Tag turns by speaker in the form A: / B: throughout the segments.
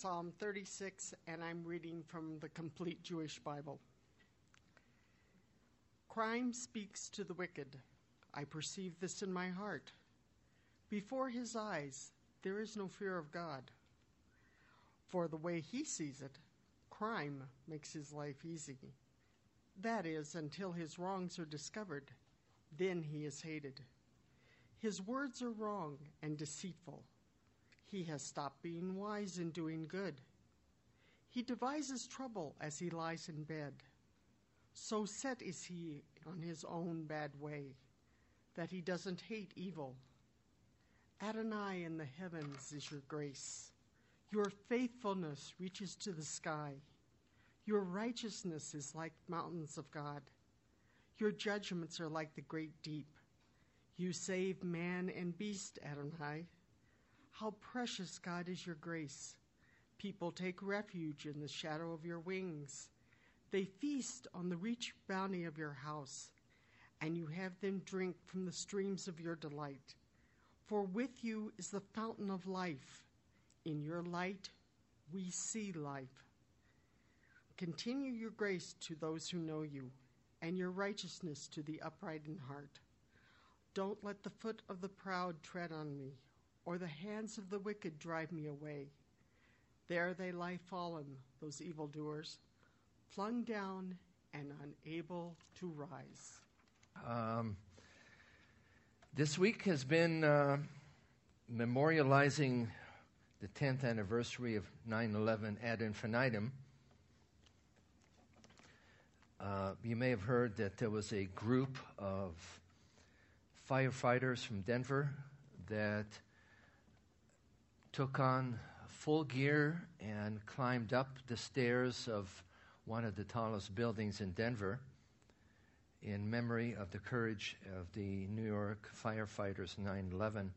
A: Psalm 36, and I'm reading from the Complete Jewish Bible. Crime speaks to the wicked. I perceive this in my heart. Before his eyes, there is no fear of God. For the way he sees it, crime makes his life easy. That is, until his wrongs are discovered, then he is hated. His words are wrong and deceitful. He has stopped being wise and doing good. He devises trouble as he lies in bed. So set is he on his own bad way that he doesn't hate evil. Adonai in the heavens is your grace. Your faithfulness reaches to the sky. Your righteousness is like mountains of God. Your judgments are like the great deep. You save man and beast, Adonai. How precious, God, is your grace. People take refuge in the shadow of your wings. They feast on the rich bounty of your house, and you have them drink from the streams of your delight. For with you is the fountain of life. In your light, we see life. Continue your grace to those who know you, and your righteousness to the upright in heart. Don't let the foot of the proud tread on me, or the hands of the wicked drive me away. There they lie fallen, those evildoers, flung down and unable to rise.
B: Um, this week has been uh, memorializing the 10th anniversary of 9 11 ad infinitum. Uh, you may have heard that there was a group of firefighters from Denver that took on full gear and climbed up the stairs of one of the tallest buildings in Denver in memory of the courage of the New York firefighters 9 11.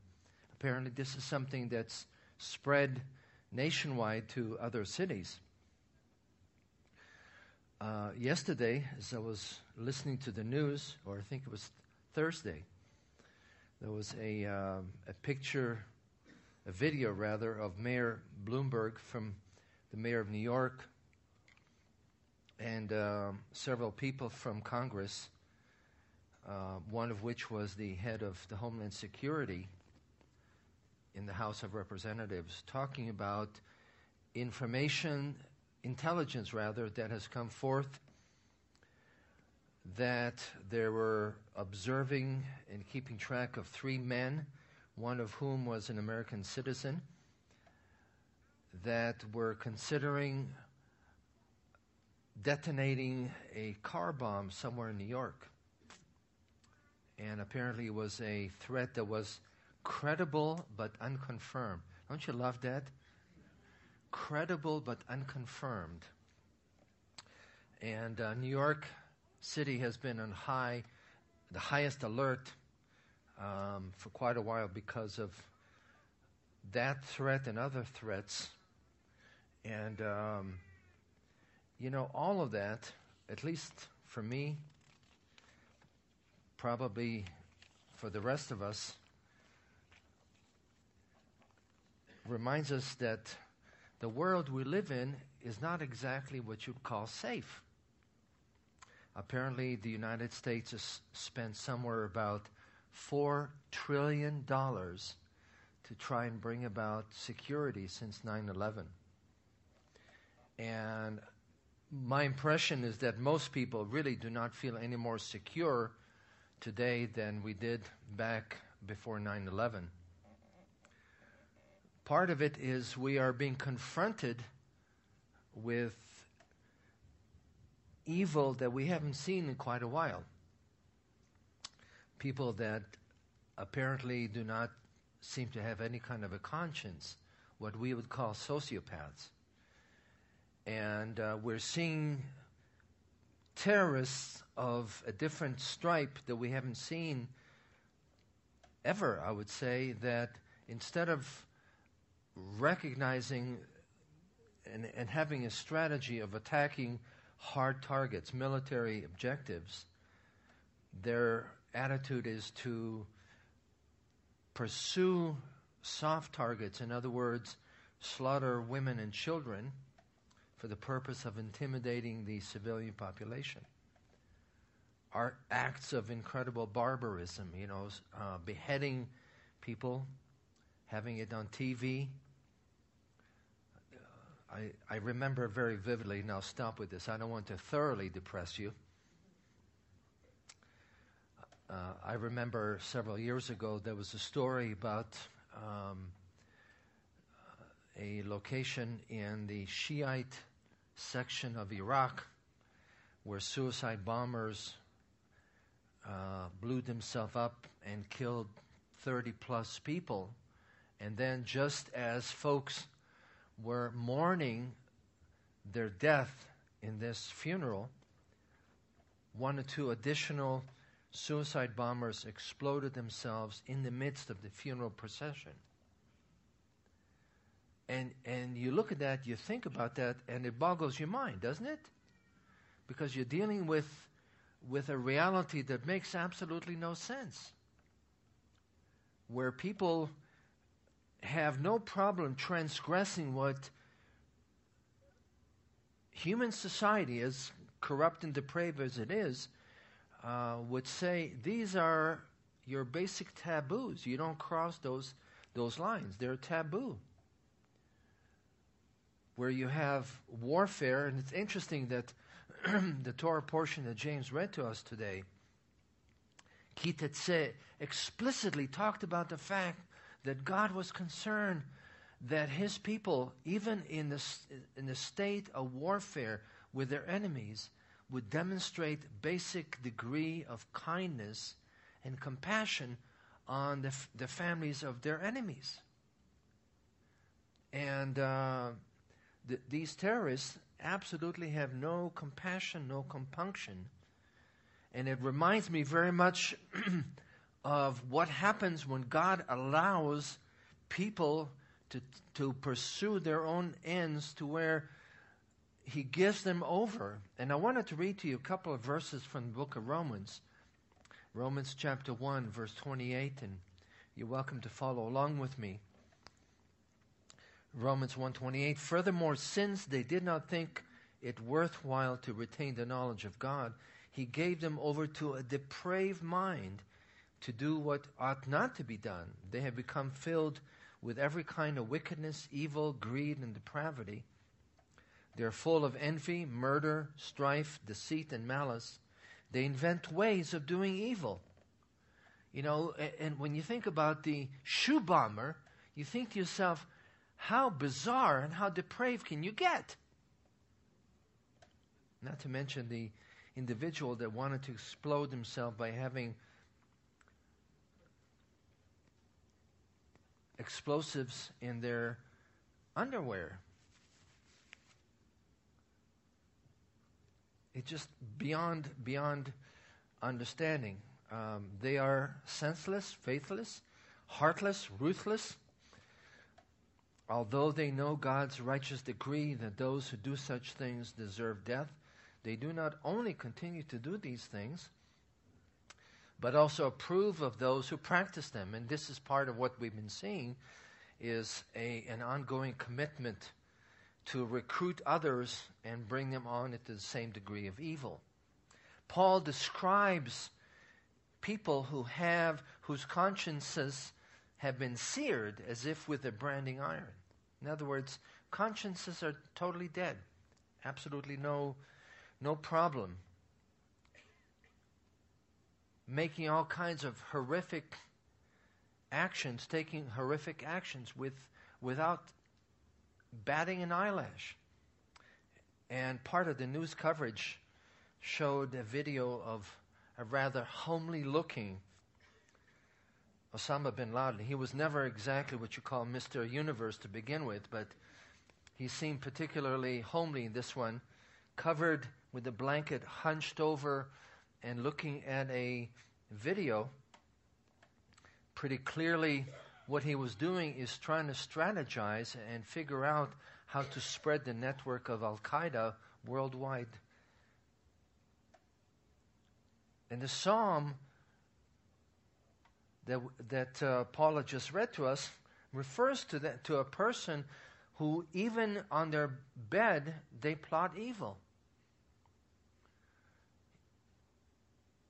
B: Apparently, this is something that's spread nationwide to other cities. Uh, yesterday, as I was listening to the news, or I think it was Thursday, there was a, uh, a picture, a video rather, of Mayor Bloomberg from the mayor of New York and uh, several people from Congress, uh, one of which was the head of the Homeland Security in the House of Representatives, talking about information, intelligence rather, that has come forth that they were observing and keeping track of three men, one of whom was an American citizen, that were considering detonating a car bomb somewhere in New York. And apparently it was a threat that was credible but unconfirmed. Don't you love that? Credible but unconfirmed. And uh, New York City has been on high, the highest alert um, for quite a while because of that threat and other threats. And, um, you know, all of that, at least for me, probably for the rest of us, reminds us that the world we live in is not exactly what you'd call safe. Apparently, the United States has spent somewhere about $4 trillion to try and bring about security since 9 11. And my impression is that most people really do not feel any more secure today than we did back before 9 11. Part of it is we are being confronted with evil that we haven't seen in quite a while. People that apparently do not seem to have any kind of a conscience, what we would call sociopaths. And uh, we're seeing terrorists of a different stripe that we haven't seen ever, I would say, that instead of recognizing and, and having a strategy of attacking hard targets, military objectives, their attitude is to pursue soft targets. In other words, slaughter women and children for the purpose of intimidating the civilian population. Are acts of incredible barbarism, you know, uh, beheading people, having it on TV. I, I remember very vividly, and I'll stop with this. I don't want to thoroughly depress you. Uh, I remember several years ago there was a story about um, a location in the Shiite section of Iraq where suicide bombers uh, blew themselves up and killed 30 plus people. And then, just as folks were mourning their death in this funeral, one or two additional suicide bombers exploded themselves in the midst of the funeral procession. And, and you look at that, you think about that, and it boggles your mind, doesn't it? Because you're dealing with, with a reality that makes absolutely no sense. Where people have no problem transgressing what human society, as corrupt and depraved as it is, uh, would say these are your basic taboos. You don't cross those, those lines, they're taboo where you have warfare, and it's interesting that the Torah portion that James read to us today, Ki Tetzeh, explicitly talked about the fact that God was concerned that his people, even in the, in the state of warfare with their enemies, would demonstrate basic degree of kindness and compassion on the, the families of their enemies. And uh, th- these terrorists absolutely have no compassion, no compunction. And it reminds me very much of what happens when God allows people to, to pursue their own ends to where He gives them over. And I wanted to read to you a couple of verses from the book of Romans. Romans chapter 1, verse 28, and you're welcome to follow along with me. Romans 1:28 Furthermore since they did not think it worthwhile to retain the knowledge of God he gave them over to a depraved mind to do what ought not to be done they have become filled with every kind of wickedness evil greed and depravity they're full of envy murder strife deceit and malice they invent ways of doing evil you know and when you think about the shoe bomber you think to yourself how bizarre and how depraved can you get? Not to mention the individual that wanted to explode himself by having explosives in their underwear. It's just beyond beyond understanding. Um, they are senseless, faithless, heartless, ruthless, Although they know God's righteous decree that those who do such things deserve death, they do not only continue to do these things, but also approve of those who practice them. And this is part of what we've been seeing is a, an ongoing commitment to recruit others and bring them on into the same degree of evil. Paul describes people who have whose consciences have been seared as if with a branding iron. In other words, consciences are totally dead. Absolutely no, no problem. Making all kinds of horrific actions, taking horrific actions with, without batting an eyelash. And part of the news coverage showed a video of a rather homely looking Osama bin Laden. He was never exactly what you call Mr. Universe to begin with, but he seemed particularly homely in this one, covered with a blanket, hunched over, and looking at a video. Pretty clearly, what he was doing is trying to strategize and figure out how to spread the network of Al Qaeda worldwide. And the psalm that, that uh, Paula just read to us refers to, that, to a person who even on their bed they plot evil.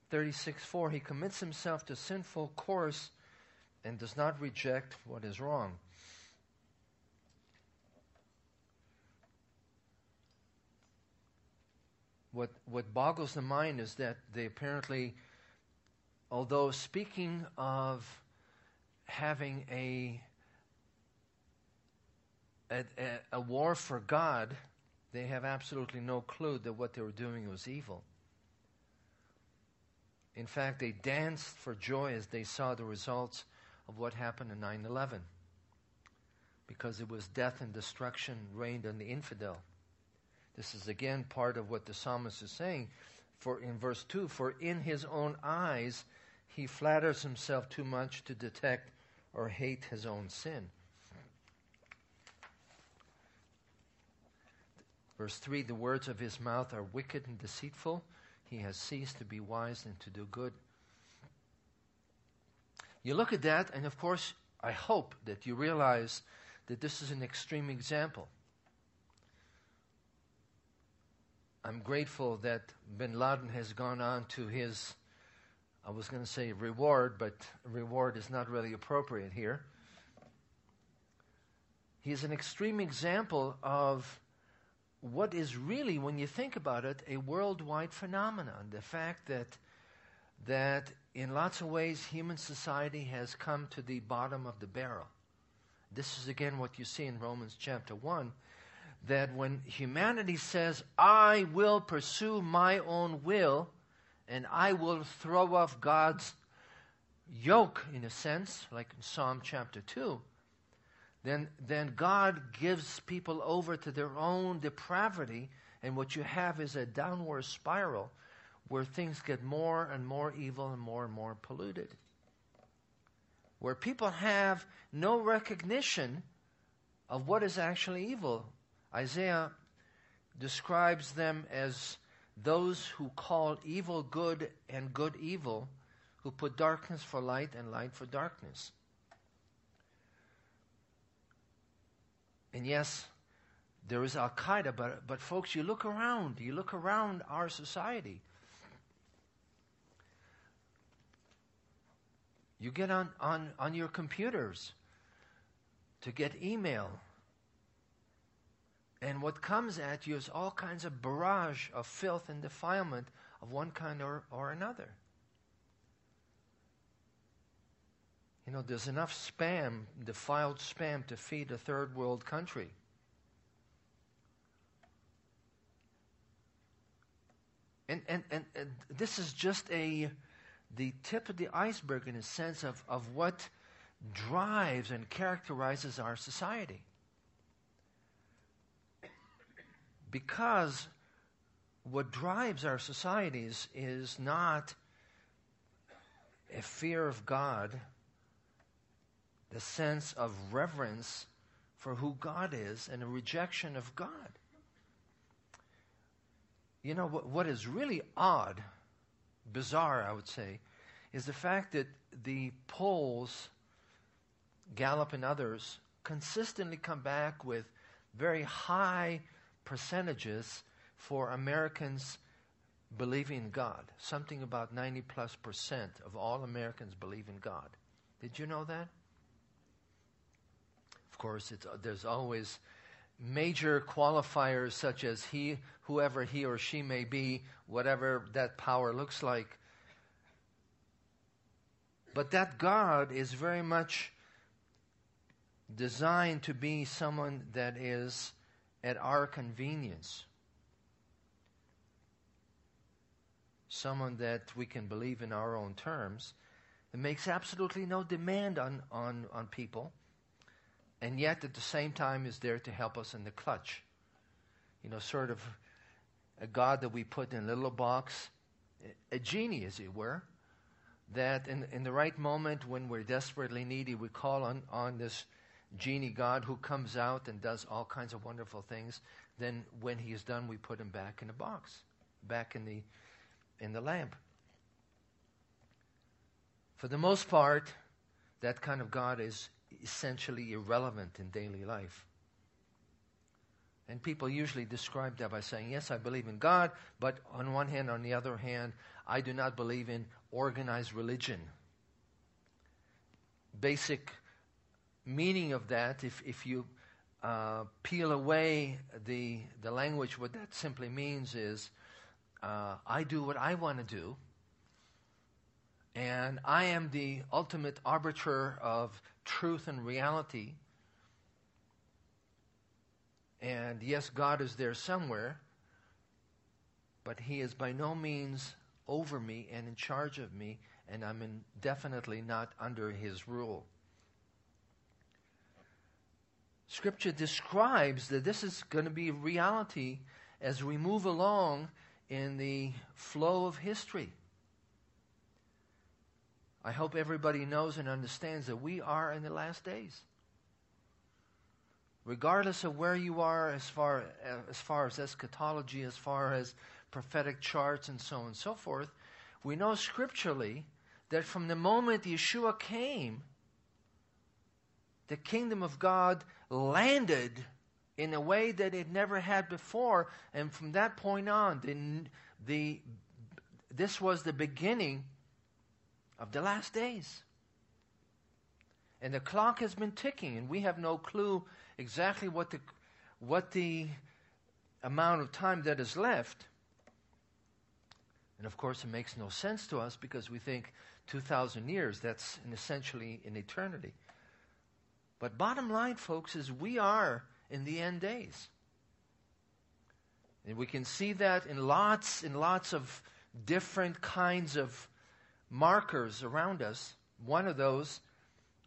B: 36 4 He commits himself to sinful course and does not reject what is wrong. What, what boggles the mind is that they apparently, although speaking of having a, a, a war for God, they have absolutely no clue that what they were doing was evil. In fact, they danced for joy as they saw the results of what happened in 9 11 because it was death and destruction reigned on the infidel. This is again part of what the psalmist is saying for in verse 2 for in his own eyes he flatters himself too much to detect or hate his own sin. Verse 3 The words of his mouth are wicked and deceitful. He has ceased to be wise and to do good. You look at that, and of course, I hope that you realize that this is an extreme example. I'm grateful that bin Laden has gone on to his, I was going to say reward, but reward is not really appropriate here. He's an extreme example of what is really, when you think about it, a worldwide phenomenon. The fact that, that in lots of ways human society has come to the bottom of the barrel. This is again what you see in Romans chapter 1 that when humanity says, I will pursue my own will and I will throw off God's yoke, in a sense, like in Psalm chapter 2, then, then God gives people over to their own depravity, and what you have is a downward spiral where things get more and more evil and more and more polluted. Where people have no recognition of what is actually evil. Isaiah describes them as those who call evil good and good evil, who put darkness for light and light for darkness. And yes, there is Al Qaeda, but, but folks, you look around, you look around our society. You get on, on, on your computers to get email. And what comes at you is all kinds of barrage of filth and defilement of one kind or, or another. You know, there's enough spam, defiled spam, to feed a third world country. And, and, and, and, this is just a the tip of the iceberg in a sense of, of what drives and characterizes our society. Because what drives our societies is not a fear of God the sense of reverence for who God is and a rejection of God. You know, what, what is really odd, bizarre, I would say, is the fact that the polls, Gallup and others, consistently come back with very high percentages for Americans believing in God. Something about 90 plus percent of all Americans believe in God. Did you know that? Of course, there's always major qualifiers such as he, whoever he or she may be, whatever that power looks like. But that God is very much designed to be someone that is at our convenience. Someone that we can believe in our own terms. It makes absolutely no demand on, on, on people and yet at the same time is there to help us in the clutch. You know, sort of a God that we put in a little box, a genie, as it were, that in, in the right moment when we're desperately needy, we call on, on this genie God who comes out and does all kinds of wonderful things. Then when he is done, we put him back in the box, back in the, in the lamp. For the most part, that kind of God is essentially irrelevant in daily life. And people usually describe that by saying, Yes, I believe in God, but on one hand, on the other hand, I do not believe in organized religion. Basic meaning of that, if, if you uh, peel away the, the language, what that simply means is uh, I do what I want to do, and I am the ultimate arbiter of truth and reality. And yes, God is there somewhere, but He is by no means over me and in charge of me, and I'm in, definitely not under His rule. Scripture describes that this is going to be reality as we move along in the flow of history. I hope everybody knows and understands that we are in the last days. Regardless of where you are as far uh, as, far as eschatology, as far as prophetic charts, and so on and so forth, we know scripturally that from the moment Yeshua came, the kingdom of God landed in a way that it never had before. And from that point on, the, the, this was the beginning of the last days. And the clock has been ticking, and we have no clue exactly what the, what the amount of time that is left. And of course, it makes no sense to us because we think 2,000 years, that's essentially an eternity. But bottom line, folks, is we are in the end days. And we can see that in lots and lots of different kinds of markers around us. One of those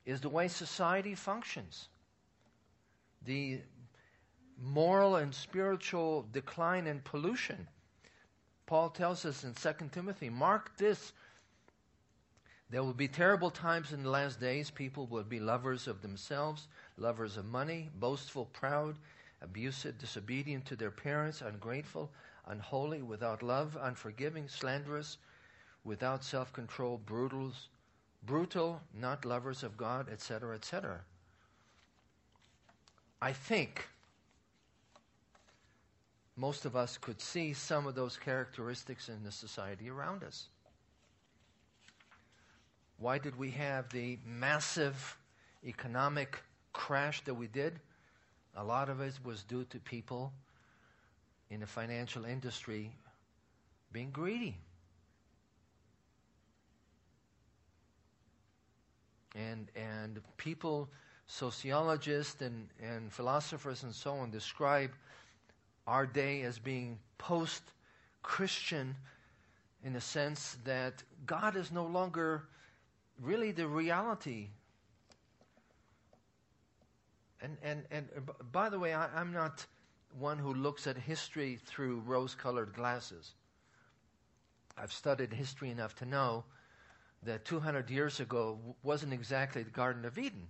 B: is the way society functions. The moral and spiritual decline and pollution. Paul tells us in 2 Timothy, mark this there will be terrible times in the last days. People will be lovers of themselves, lovers of money, boastful, proud, abusive, disobedient to their parents, ungrateful, unholy, without love, unforgiving, slanderous, without self control, brutal, brutal, not lovers of God, etc., etc. I think most of us could see some of those characteristics in the society around us. Why did we have the massive economic crash that we did? A lot of it was due to people in the financial industry being greedy. And, and people, sociologists and, and philosophers and so on, describe our day as being post Christian in the sense that God is no longer really the reality. And, and, and by the way, I, I'm not one who looks at history through rose colored glasses. I've studied history enough to know that 200 years ago wasn't exactly the Garden of Eden.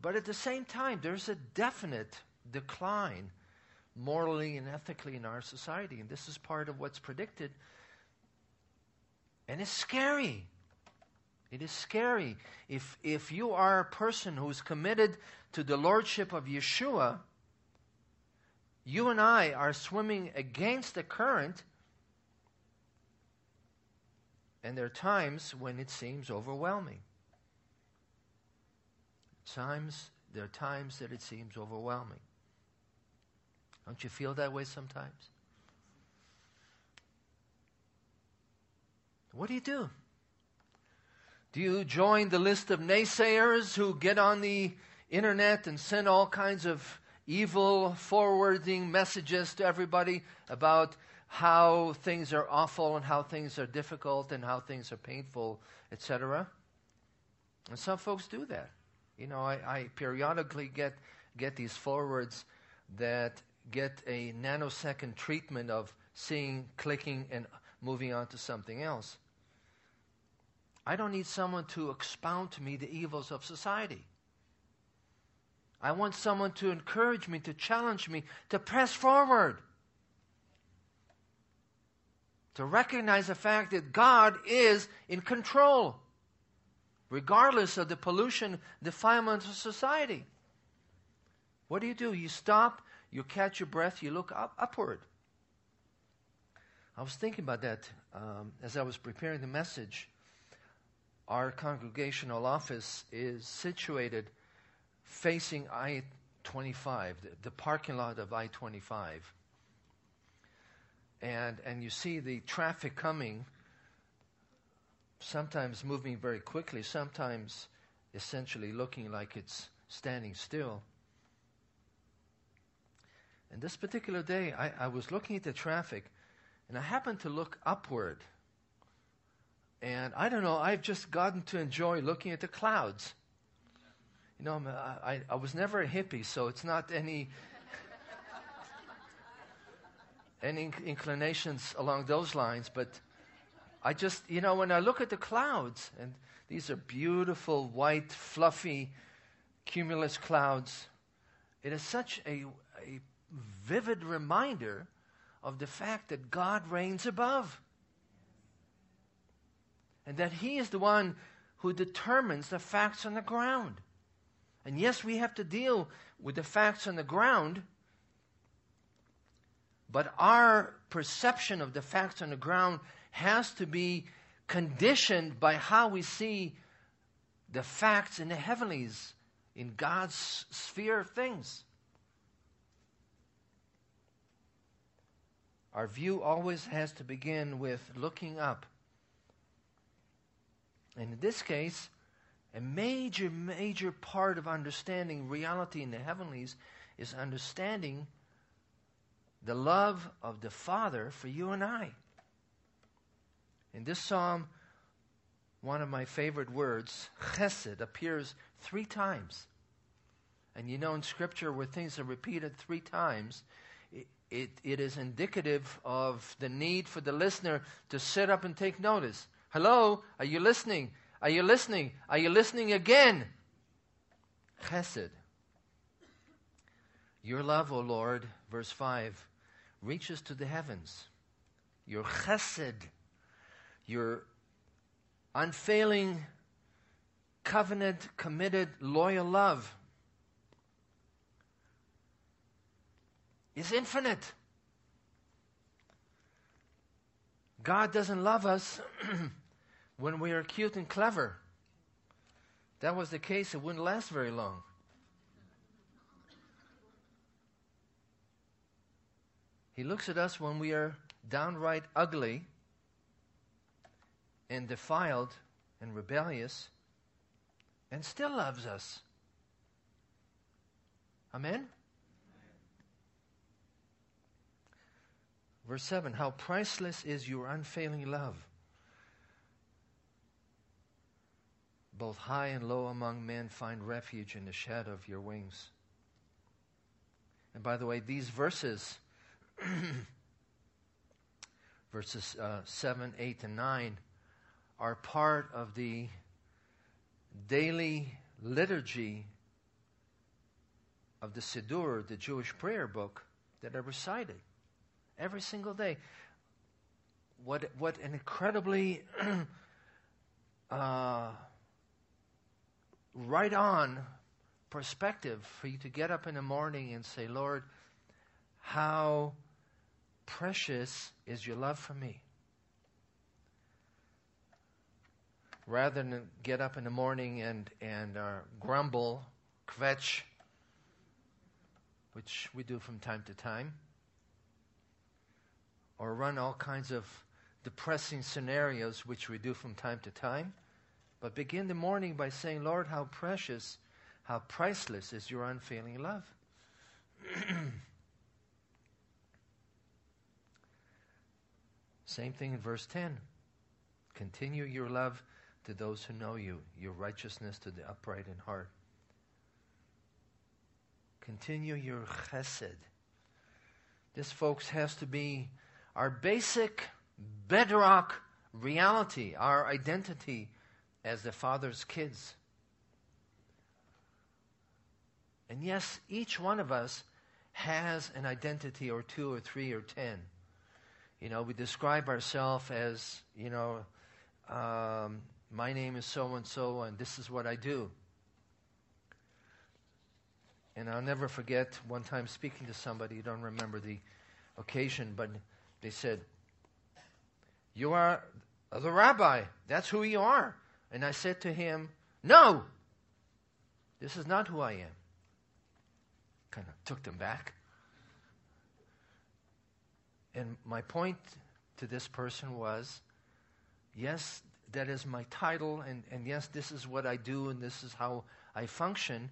B: But at the same time, there's a definite decline morally and ethically in our society. And this is part of what's predicted and it's scary. It is scary. If, if you are a person who's committed to the Lordship of Yeshua, you and I are swimming against the current, and there are times when it seems overwhelming. Times, there are times that it seems overwhelming. Don't you feel that way sometimes? What do you do? Do you join the list of naysayers who get on the internet and send all kinds of evil forwarding messages to everybody about how things are awful and how things are difficult and how things are painful, etc.? And some folks do that. You know, I, I periodically get get these forwards that get a nanosecond treatment of seeing, clicking, and moving on to something else. I don't need someone to expound to me the evils of society. I want someone to encourage me, to challenge me, to press forward. To recognize the fact that God is in control, regardless of the pollution, defilement of society. What do you do? You stop, you catch your breath, you look up, upward. I was thinking about that um, as I was preparing the message. Our congregational office is situated facing I 25, the, the parking lot of I 25. And, and you see the traffic coming, sometimes moving very quickly, sometimes essentially looking like it's standing still. And this particular day, I, I was looking at the traffic, and I happened to look upward. And I don't know, I've just gotten to enjoy looking at the clouds. You know, I, I was never a hippie, so it's not any any inclinations along those lines. But I just, you know, when I look at the clouds, and these are beautiful, white, fluffy, cumulus clouds, it is such a, a vivid reminder of the fact that God reigns above. And that He is the one who determines the facts on the ground. And yes, we have to deal with the facts on the ground, but our perception of the facts on the ground has to be conditioned by how we see the facts in the heavenlies, in God's sphere of things. Our view always has to begin with looking up. And in this case, a major, major part of understanding reality in the heavenlies is understanding the love of the Father for you and I. In this psalm, one of my favorite words, chesed, appears three times. And you know, in Scripture, where things are repeated three times, it, it, it is indicative of the need for the listener to sit up and take notice. Hello, are you listening? Are you listening? Are you listening again? Chesed. Your love, O Lord, verse 5, reaches to the heavens. Your chesed, your unfailing, covenant, committed, loyal love is infinite. God doesn't love us when we are cute and clever. That was the case, it wouldn't last very long. He looks at us when we are downright ugly and defiled and rebellious and still loves us. Amen? Verse 7 How priceless is your unfailing love! Both high and low among men find refuge in the shadow of your wings. And by the way, these verses, verses uh, 7, 8, and 9, are part of the daily liturgy of the Siddur, the Jewish prayer book that I recited every single day. What, what an incredibly uh, right on perspective for you to get up in the morning and say, Lord, how precious is your love for me? Rather than get up in the morning and, and uh, grumble, kvetch, which we do from time to time, or run all kinds of depressing scenarios, which we do from time to time. But begin the morning by saying, Lord, how precious, how priceless is your unfailing love. Same thing in verse 10. Continue your love to those who know you, your righteousness to the upright in heart. Continue your chesed. This, folks, has to be our basic bedrock reality, our identity as the Father's kids. And yes, each one of us has an identity or two or three or ten. You know, we describe ourselves as, you know, um, my name is so and so, and this is what I do. And I'll never forget one time speaking to somebody, you don't remember the occasion, but they said, You are the rabbi. That's who you are. And I said to him, No, this is not who I am. Kind of took them back. And my point to this person was yes, that is my title, and, and yes, this is what I do, and this is how I function.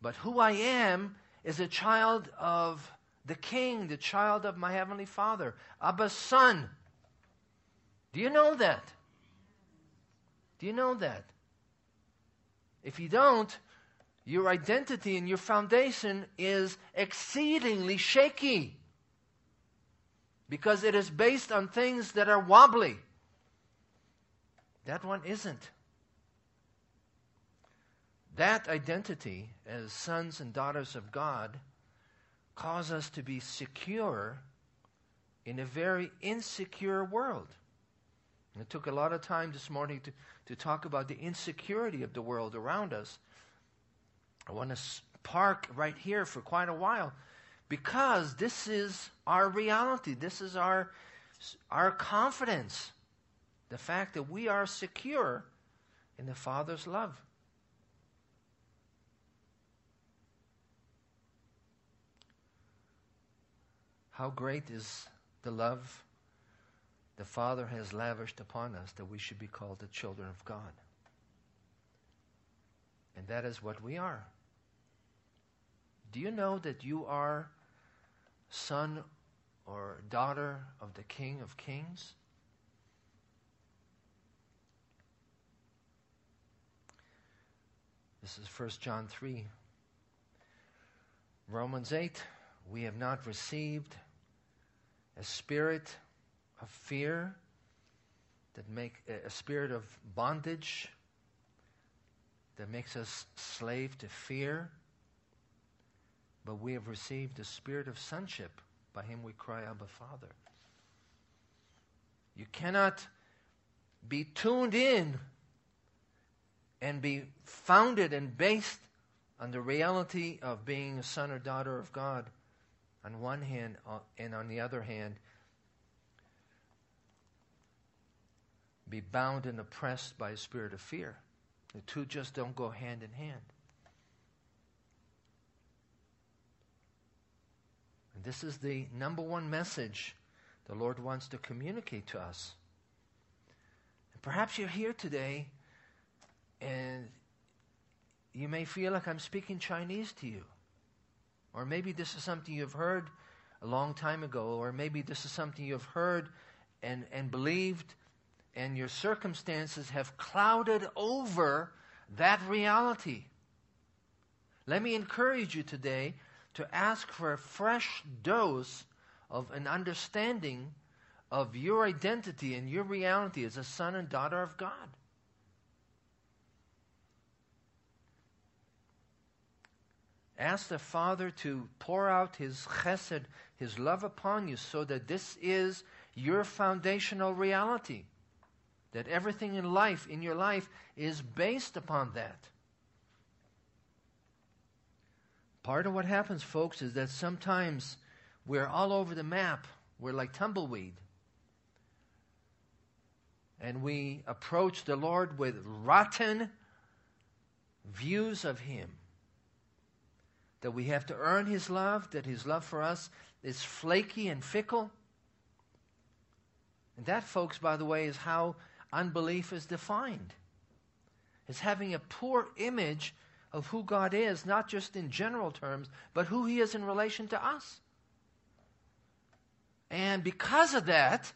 B: But who I am is a child of the King, the child of my Heavenly Father, Abba's son. Do you know that? Do you know that? If you don't, your identity and your foundation is exceedingly shaky because it is based on things that are wobbly. That one isn't. That identity as sons and daughters of God cause us to be secure in a very insecure world. And it took a lot of time this morning to, to talk about the insecurity of the world around us. I want to park right here for quite a while because this is our reality. This is our, our confidence. The fact that we are secure in the Father's love. How great is the love the Father has lavished upon us that we should be called the children of God. And that is what we are. Do you know that you are son or daughter of the King of Kings? This is 1 John 3. Romans 8, we have not received a spirit of fear that make a spirit of bondage that makes us slave to fear but we have received the spirit of sonship. By him we cry, Abba, Father. You cannot be tuned in and be founded and based on the reality of being a son or daughter of God on one hand, uh, and on the other hand, be bound and oppressed by a spirit of fear. The two just don't go hand in hand. This is the number one message the Lord wants to communicate to us. And perhaps you're here today and you may feel like I'm speaking Chinese to you. Or maybe this is something you've heard a long time ago, or maybe this is something you've heard and, and believed, and your circumstances have clouded over that reality. Let me encourage you today to ask for a fresh dose of an understanding of your identity and your reality as a son and daughter of God. Ask the Father to pour out His chesed, His love upon you, so that this is your foundational reality. That everything in life, in your life, is based upon that. Part of what happens, folks, is that sometimes we're all over the map. We're like tumbleweed. And we approach the Lord with rotten views of Him. That we have to earn His love, that His love for us is flaky and fickle. And that, folks, by the way, is how unbelief is defined. As having a poor image of who God is, not just in general terms, but who He is in relation to us. And because of that,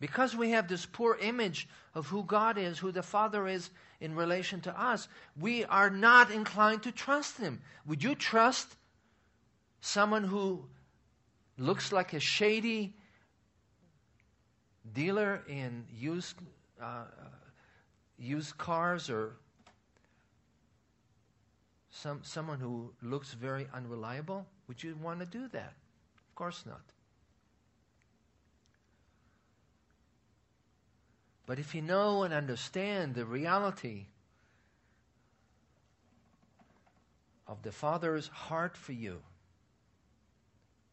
B: because we have this poor image of who God is, who the Father is in relation to us, we are not inclined to trust Him. Would you trust someone who looks like a shady dealer in used, uh, uh used cars or some, someone who looks very unreliable? Would you want to do that? Of course not. But if you know and understand the reality of the Father's heart for you?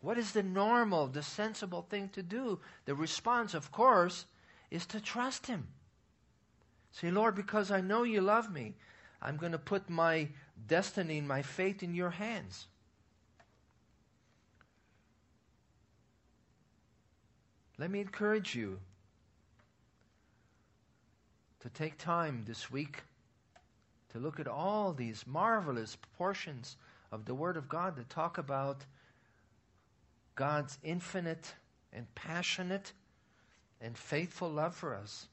B: What is the normal, the sensible thing to do? The response, of course, is to trust Him. Say, Lord, because I know you love me, I'm going to put my destiny, my faith in your hands. Let me encourage you to take time this week to look at all these marvelous portions of the Word of God that talk about God's infinite and passionate and faithful love for us.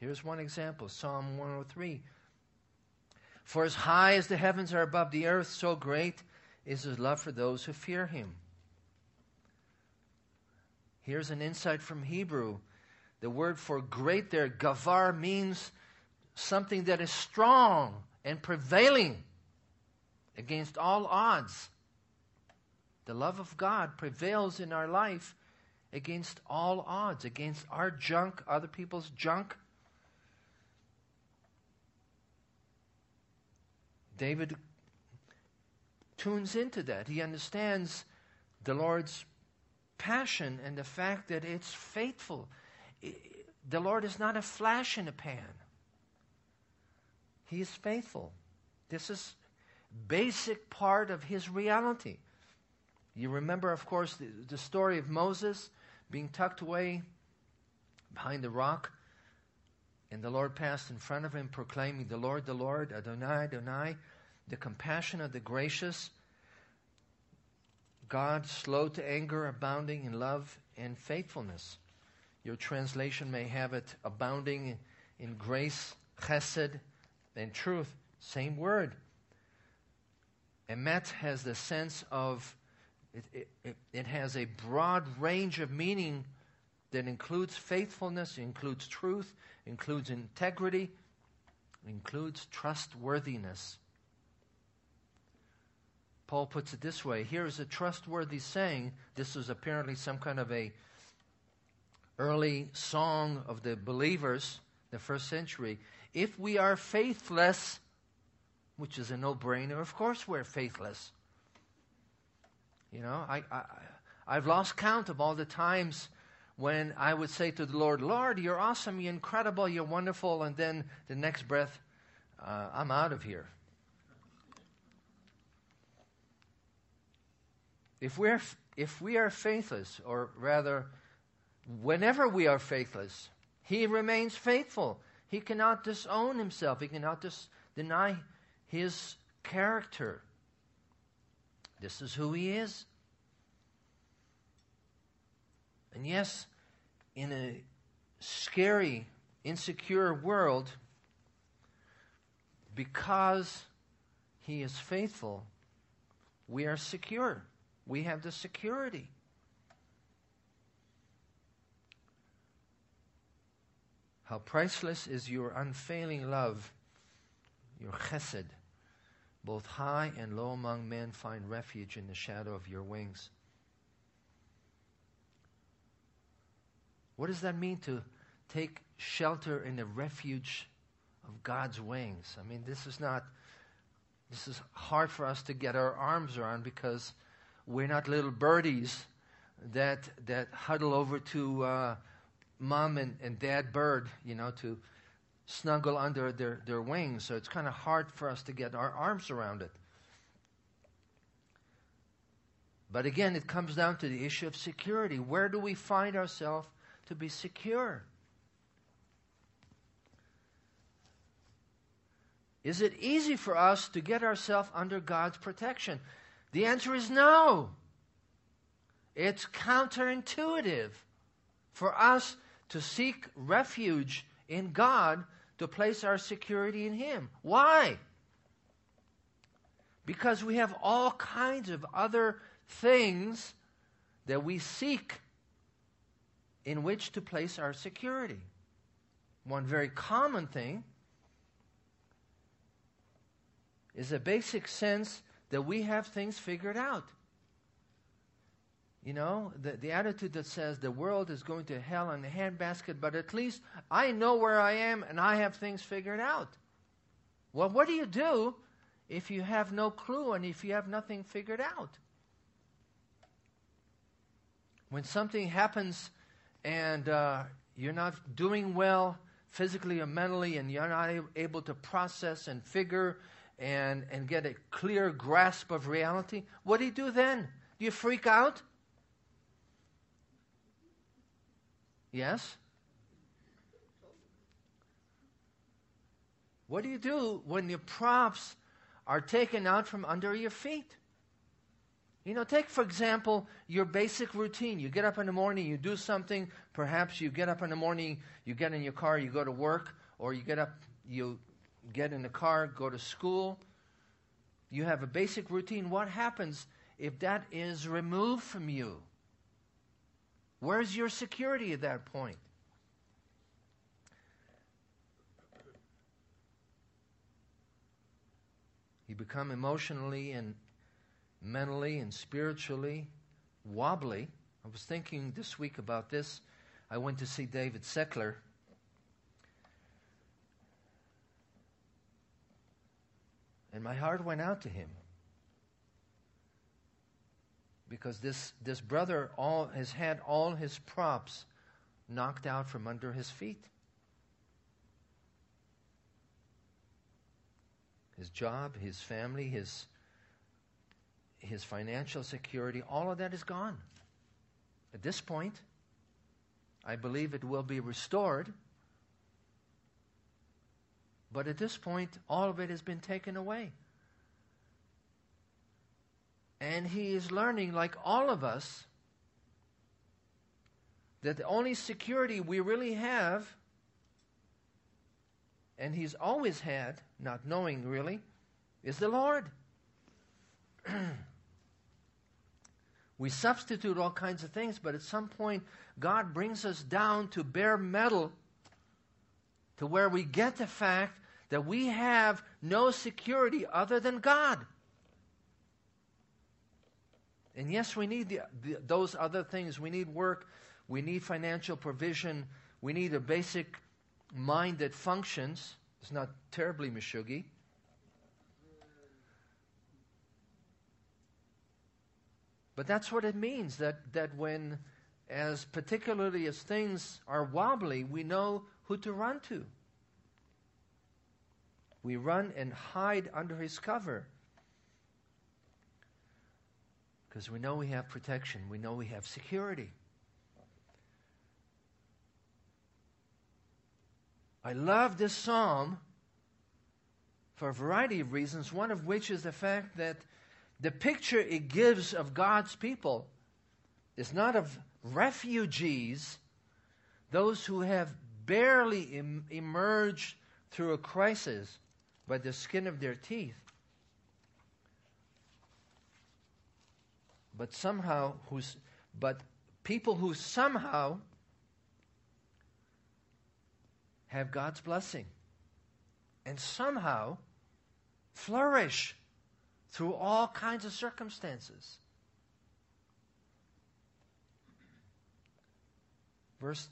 B: Here's one example Psalm 103. For as high as the heavens are above the earth, so great is his love for those who fear him. Here's an insight from Hebrew. The word for great there, gavar, means something that is strong and prevailing against all odds. The love of God prevails in our life against all odds, against our junk, other people's junk. David tunes into that. He understands the Lord's passion and the fact that it's faithful. The Lord is not a flash in a pan. He is faithful. This is basic part of his reality. You remember, of course, the, the story of Moses being tucked away behind the rock, and the Lord passed in front of him, proclaiming, The Lord, the Lord, Adonai, Adonai, the compassionate, the gracious, God, slow to anger, abounding in love and faithfulness. Your translation may have it abounding in grace, chesed, and truth. Same word. Emet has the sense of it, it, it, has a broad range of meaning that includes faithfulness, includes truth, includes integrity, includes trustworthiness. Paul puts it this way here is a trustworthy saying. This was apparently some kind of a early song of the believers, the first century. If we are faithless, which is a no brainer, of course we're faithless. You know, I, I, I've lost count of all the times when I would say to the Lord, Lord, you're awesome, you're incredible, you're wonderful, and then the next breath, uh, I'm out of here. If we're, if we are faithless, or rather, whenever we are faithless, He remains faithful. He cannot disown Himself, He cannot dis- deny His character. This is who he is. And yes, in a scary, insecure world, because he is faithful, we are secure. We have the security. How priceless is your unfailing love, your chesed. Both high and low among men find refuge in the shadow of your wings. What does that mean to take shelter in the refuge of God's wings? I mean, this is not, this is hard for us to get our arms around because we're not little birdies that, that huddle over to uh, mom and, and dad bird, you know, to snuggle under their, their wings, so it's kind of hard for us to get our arms around it. But again, it comes down to the issue of security. Where do we find ourselves to be secure? Is it easy for us to get ourselves under God's protection? The answer is no. It's counterintuitive for us to seek refuge in God to place our security in Him. Why? Because we have all kinds of other things that we seek in which to place our security. One very common thing is a basic sense that we have things figured out. You know, the, the attitude that says the world is going to hell in a handbasket, but at least I know where I am and I have things figured out. Well, what do you do if you have no clue and if you have nothing figured out? When something happens and uh, you're not doing well physically or mentally and you're not able to process and figure and, and get a clear grasp of reality, what do you do then? Do you freak out? Yes? What do you do when your props are taken out from under your feet? You know, take for example your basic routine. You get up in the morning, you do something. Perhaps you get up in the morning, you get in your car, you go to work, or you get up, you get in the car, go to school. You have a basic routine. What happens if that is removed from you? Where's your security at that point? You become emotionally and mentally and spiritually wobbly. I was thinking this week about this. I went to see David Seckler. And my heart went out to him. Because this, this brother all, has had all his props knocked out from under his feet. His job, his family, his his financial security, all of that is gone. At this point, I believe it will be restored. But at this point, all of it has been taken away. And he is learning, like all of us, that the only security we really have, and he's always had, not knowing really, is the Lord. We substitute all kinds of things, but at some point, God brings us down to bare metal to where we get the fact that we have no security other than God. And yes, we need the, the, those other things. We need work, we need financial provision, we need a basic mind that functions. It's not terribly Meshuggah. But that's what it means that, that when, as particularly as things are wobbly, we know who to run to. We run and hide under his cover. Because we know we have protection, we know we have security. I love this psalm for a variety of reasons, one of which is the fact that the picture it gives of God's people is not of refugees, those who have barely em- emerged through a crisis by the skin of their teeth. But somehow, who's, but people who somehow have God's blessing and somehow flourish through all kinds of circumstances. Verse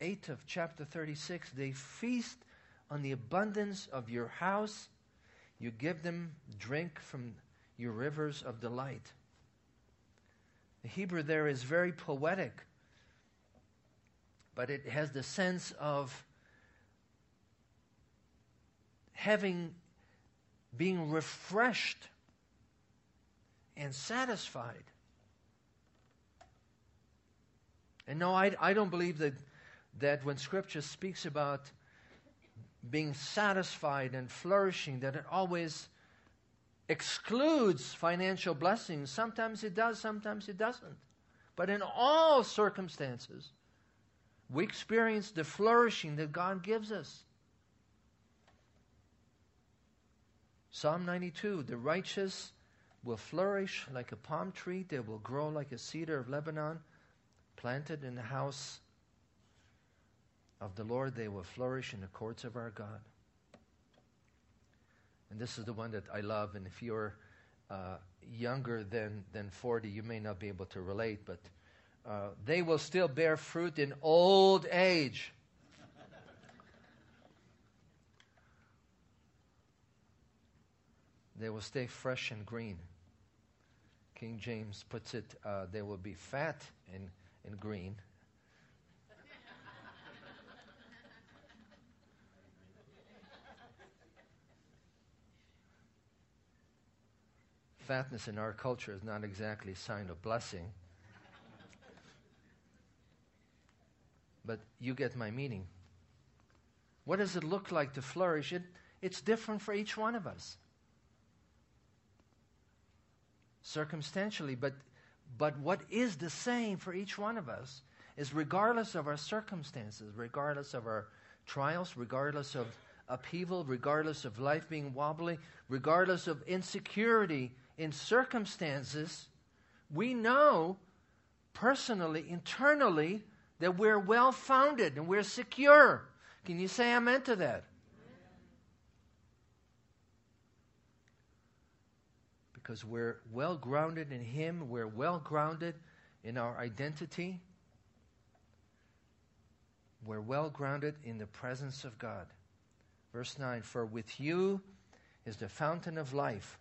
B: 8 of chapter 36 they feast on the abundance of your house, you give them drink from your rivers of delight. The Hebrew there is very poetic, but it has the sense of having being refreshed and satisfied. And no, I, I don't believe that, that when Scripture speaks about being satisfied and flourishing, that it always excludes financial blessings. Sometimes it does, sometimes it doesn't. But in all circumstances, we experience the flourishing that God gives us. Psalm 92 The righteous will flourish like a palm tree, they will grow like a cedar of Lebanon, planted in the house of the Lord, they will flourish in the courts of our God. And this is the one that I love, and if you're uh, younger than, than 40, you may not be able to relate, but uh, they will still bear fruit in old age. they will stay fresh and green. King James puts it, uh, they will be fat and, and green. Fatness in our culture is not exactly a sign of blessing. But you get my meaning. What does it look like to flourish? It, it's different for each one of us. Circumstantially, but, but what is the same for each one of us is regardless of our circumstances, regardless of our trials, regardless of upheaval, regardless of life being wobbly, regardless of insecurity in circumstances, we know personally, internally, that we're well founded and we're secure. Can you say amen to that? Because we're well grounded in Him, we're well grounded in our identity, we're well grounded in the presence of God. Verse 9 For with you is the fountain of life.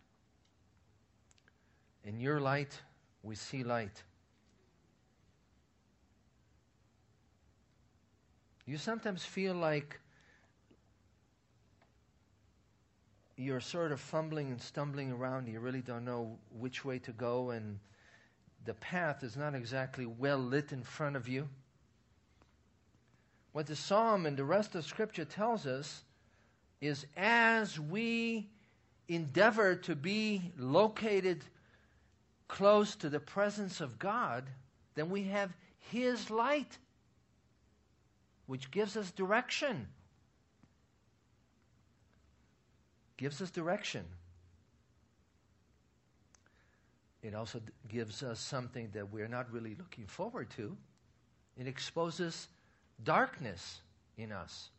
B: In your light, we see light. You sometimes feel like you're sort of fumbling and stumbling around. You really don't know which way to go, and the path is not exactly well lit in front of you. What the psalm and the rest of Scripture tells us is as we endeavor to be located close to the presence of God, then we have His light which gives us direction. Gives us direction. It also gives us something that we're not really looking forward to. It exposes darkness in us.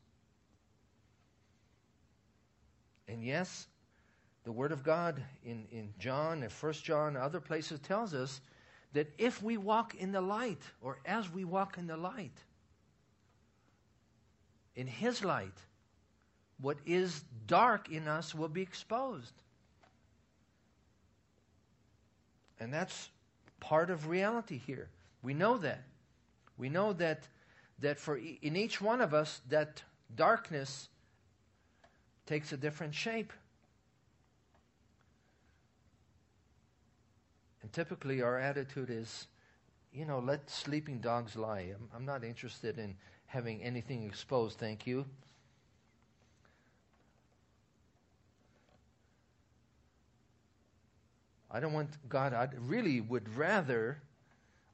B: And yes, the Word of God in, in John and First John, other places tells us that if we walk in the light, or as we walk in the light, in His light, what is dark in us will be exposed. And that's part of reality here. We know that. We know that that for e- in each one of us that darkness takes a different shape. And typically our attitude is, you know, let sleeping dogs lie. I'm, I'm not interested in having anything exposed, thank you. I don't want God, I really would rather,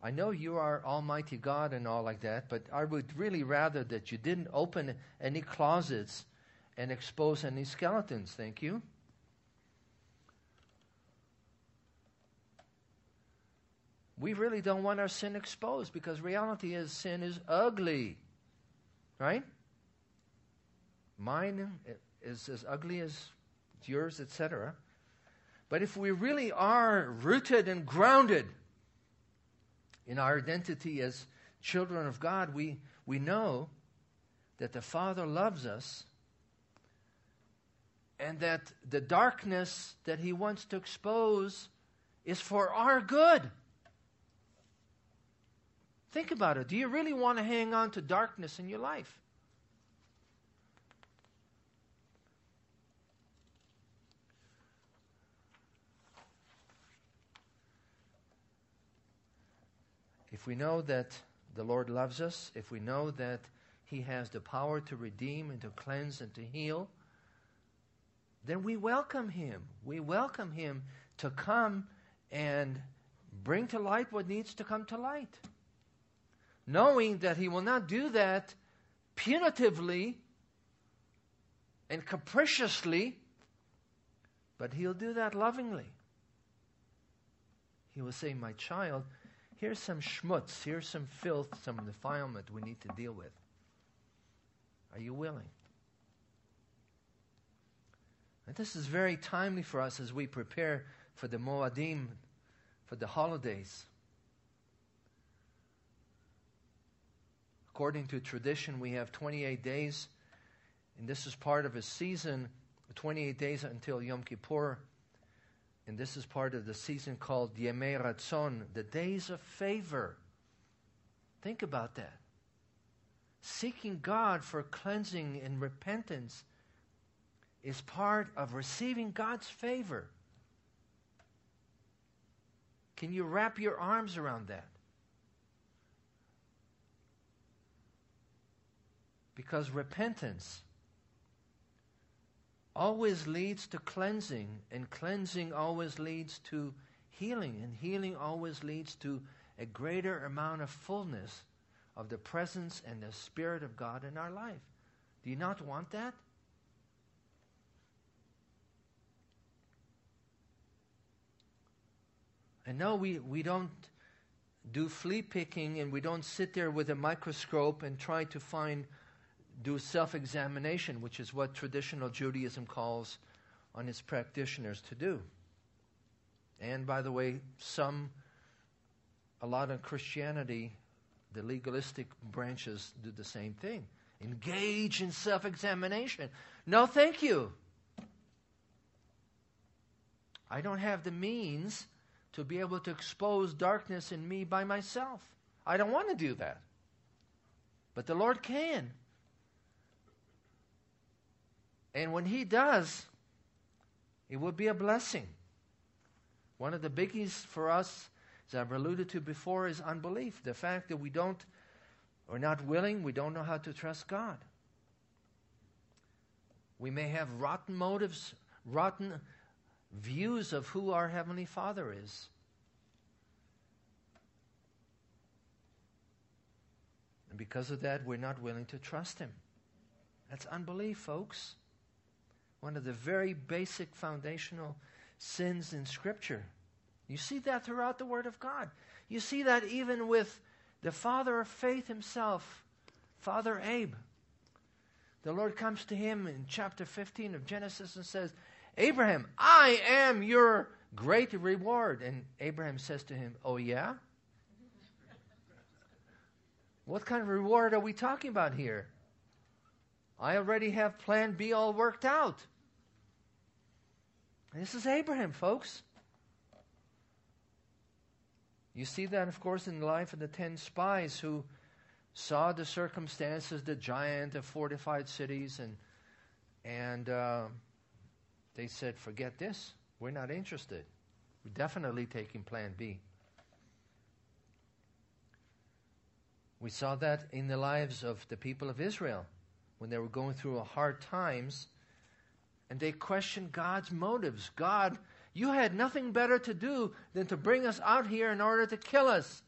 B: I know you are Almighty God and all like that, but I would really rather that you didn't open any closets and expose any skeletons, thank you. We really don't want our sin exposed because reality is sin is ugly. Right? Mine is as ugly as yours, etc. But if we really are rooted and grounded in our identity as children of God, we, we know that the Father loves us and that the darkness that He wants to expose is for our good. Think about it. Do you really want to hang on to darkness in your life? We know that the Lord loves us, if we know that He has the power to redeem and to cleanse and to heal, then we welcome Him. We welcome Him to come and bring to light what needs to come to light knowing that He will not do that punitively and capriciously, but He'll do that lovingly. He will say, My child, here's some schmutz, here's some filth, some defilement we need to deal with. Are you willing? And this is very timely for us as we prepare for the Moadim, for the holidays. According to tradition, we have 28 days, and this is part of a season 28 days until Yom Kippur. And this is part of the season called Yemei Ratzon, the days of favor. Think about that. Seeking God for cleansing and repentance is part of receiving God's favor. Can you wrap your arms around that? Because repentance always leads to cleansing, and cleansing always leads to healing, and healing always leads to a greater amount of fullness of the presence and the Spirit of God in our life. Do you not want that? And no, we, we don't do flea picking and we don't sit there with a microscope and try to find, do self examination, which is what traditional Judaism calls on its practitioners to do. And by the way, some, a lot of Christianity, the legalistic branches do the same thing. Engage in self examination. No, thank you. I don't have the means to be able to expose darkness in me by myself. I don't want to do that. But the Lord can. And when He does, it will be a blessing. One of the biggies for us, as I've alluded to before, is unbelief. The fact that we don't, we're not willing, we don't know how to trust God. We may have rotten motives, rotten views of who our Heavenly Father is. And because of that, we're not willing to trust Him. That's unbelief, folks. One of the very basic foundational sins in Scripture. You see that throughout the Word of God. You see that even with the father of faith himself, Father Abe. The Lord comes to him in chapter 15 of Genesis and says, Abraham, I am your great reward. And Abraham says to him, Oh, yeah? What kind of reward are we talking about here? I already have plan B all worked out. This is Abraham, folks. You see that, of course, in the life of the ten spies who saw the circumstances, the giant, the fortified cities, and and uh, they said, forget this. We're not interested. We're definitely taking plan B. We saw that in the lives of the people of Israel when they were going through hard times and they questioned God's motives. God, you had nothing better to do than to bring us out here in order to kill us.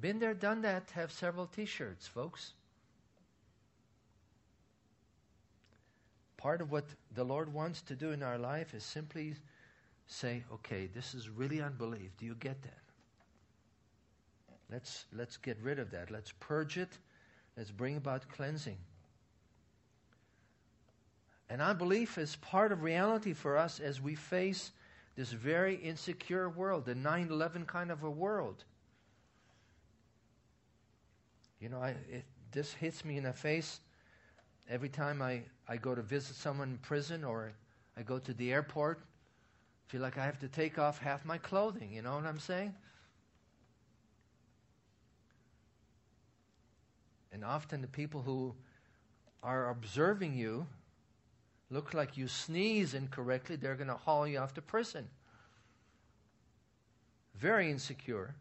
B: Been there, done that, have several t shirts, folks. part of what the Lord wants to do in our life is simply say, okay, this is really unbelief. Do you get that? Let's, let's get rid of that. Let's purge it. Let's bring about cleansing. And unbelief is part of reality for us as we face this very insecure world, the 9 11 kind of a world. You know, I, it, this hits me in the face every time I, I go to visit someone in prison or I go to the airport, I feel like I have to take off half my clothing. You know what I'm saying? And often the people who are observing you look like you sneeze incorrectly, they're going to haul you off to prison. Very insecure.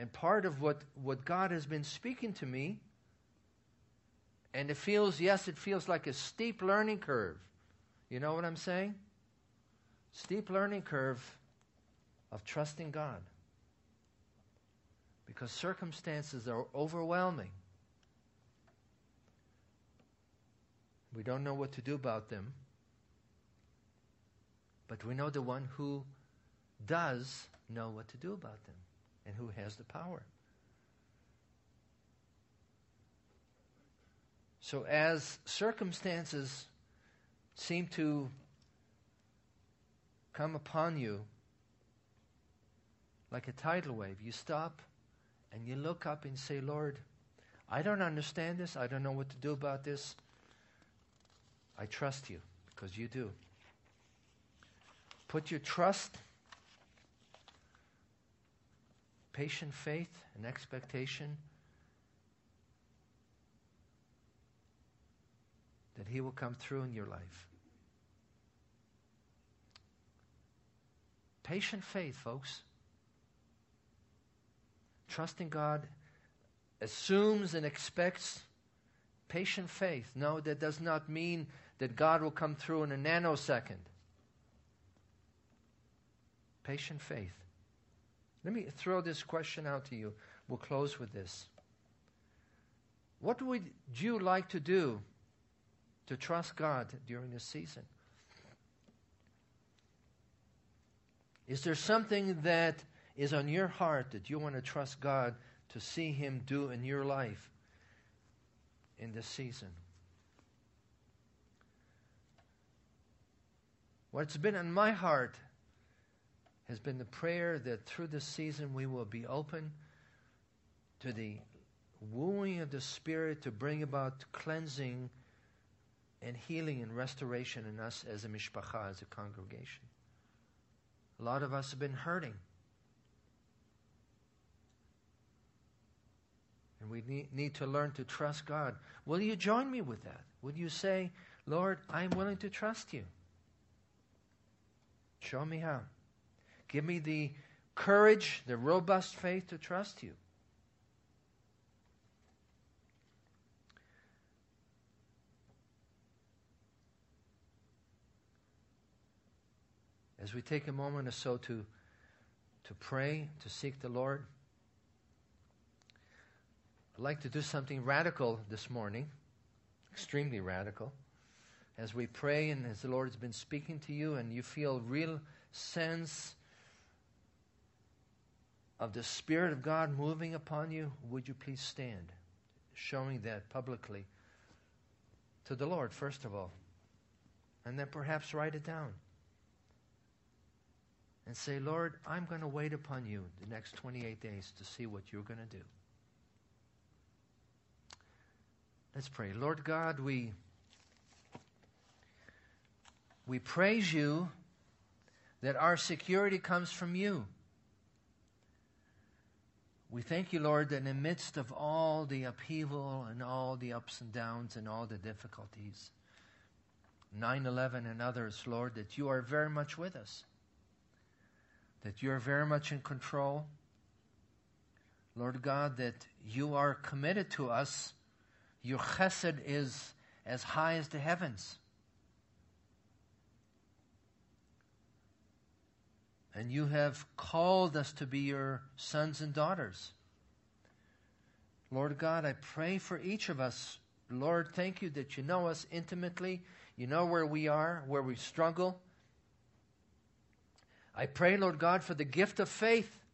B: And part of what, what God has been speaking to me and it feels, yes, it feels like a steep learning curve. You know what I'm saying? Steep learning curve of trusting God. Because circumstances are overwhelming. We don't know what to do about them. But we know the one who does know what to do about them and who has the power. So, as circumstances seem to come upon you like a tidal wave, you stop and you look up and say, Lord, I don't understand this. I don't know what to do about this. I trust you because you do. Put your trust, patient faith, and expectation that He will come through in your life. Patient faith, folks. Trusting God assumes and expects patient faith. No, that does not mean that God will come through in a nanosecond. Patient faith. Let me throw this question out to you. We'll close with this. What would you like to do to trust God during this season? Is there something that is on your heart that you want to trust God to see Him do in your life in this season? What's been on my heart has been the prayer that through this season we will be open to the wooing of the Spirit to bring about cleansing and healing and restoration in us as a mishpacha, as a congregation. A lot of us have been hurting. And we need, need to learn to trust God. Will you join me with that? Will you say, Lord, I'm willing to trust you? Show me how. Give me the courage, the robust faith to trust you. As we take a moment or so to, to pray, to seek the Lord, I'd like to do something radical this morning, extremely radical. As we pray and as the Lord has been speaking to you and you feel real sense of the Spirit of God moving upon you, would you please stand, showing that publicly to the Lord, first of all, and then perhaps write it down and say, Lord, I'm going to wait upon you the next 28 days to see what you're going to do. Let's pray. Lord God, we, we praise you that our security comes from you. We thank you, Lord, that in the midst of all the upheaval and all the ups and downs and all the difficulties, 9 11 and others, Lord, that you are very much with us, that you are very much in control. Lord God, that you are committed to us your chesed is as high as the heavens. And you have called us to be your sons and daughters. Lord God, I pray for each of us. Lord, thank you that you know us intimately. You know where we are, where we struggle. I pray, Lord God, for the gift of faith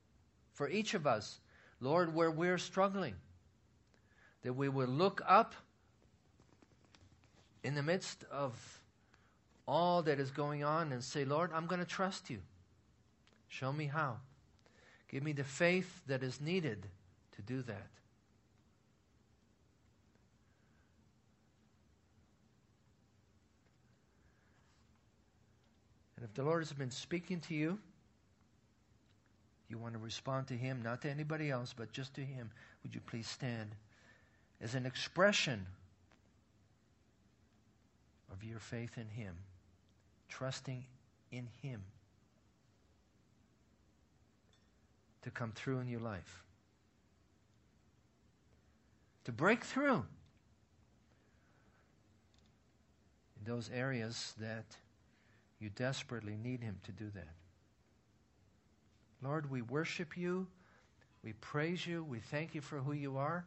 B: for each of us. Lord, where we're struggling that we will look up in the midst of all that is going on and say, Lord, I'm going to trust you. Show me how. Give me the faith that is needed to do that. And if the Lord has been speaking to you, you want to respond to Him, not to anybody else, but just to Him, would you please stand? As an expression of your faith in Him, trusting in Him to come through in your life, to break through in those areas that you desperately need Him to do that. Lord, we worship you. We praise you. We thank you for who you are.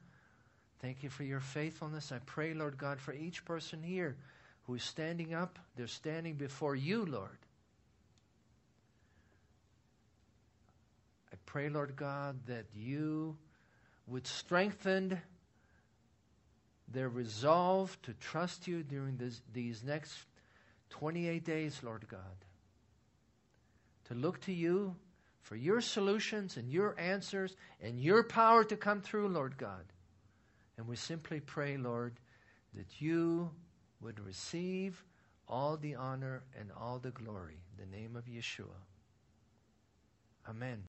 B: Thank you for your faithfulness. I pray, Lord God, for each person here who is standing up. They're standing before you, Lord. I pray, Lord God, that you would strengthen their resolve to trust you during this, these next 28 days, Lord God. To look to you for your solutions and your answers and your power to come through, Lord God. And we simply pray, Lord, that you would receive all the honor and all the glory. In the name of Yeshua. Amen.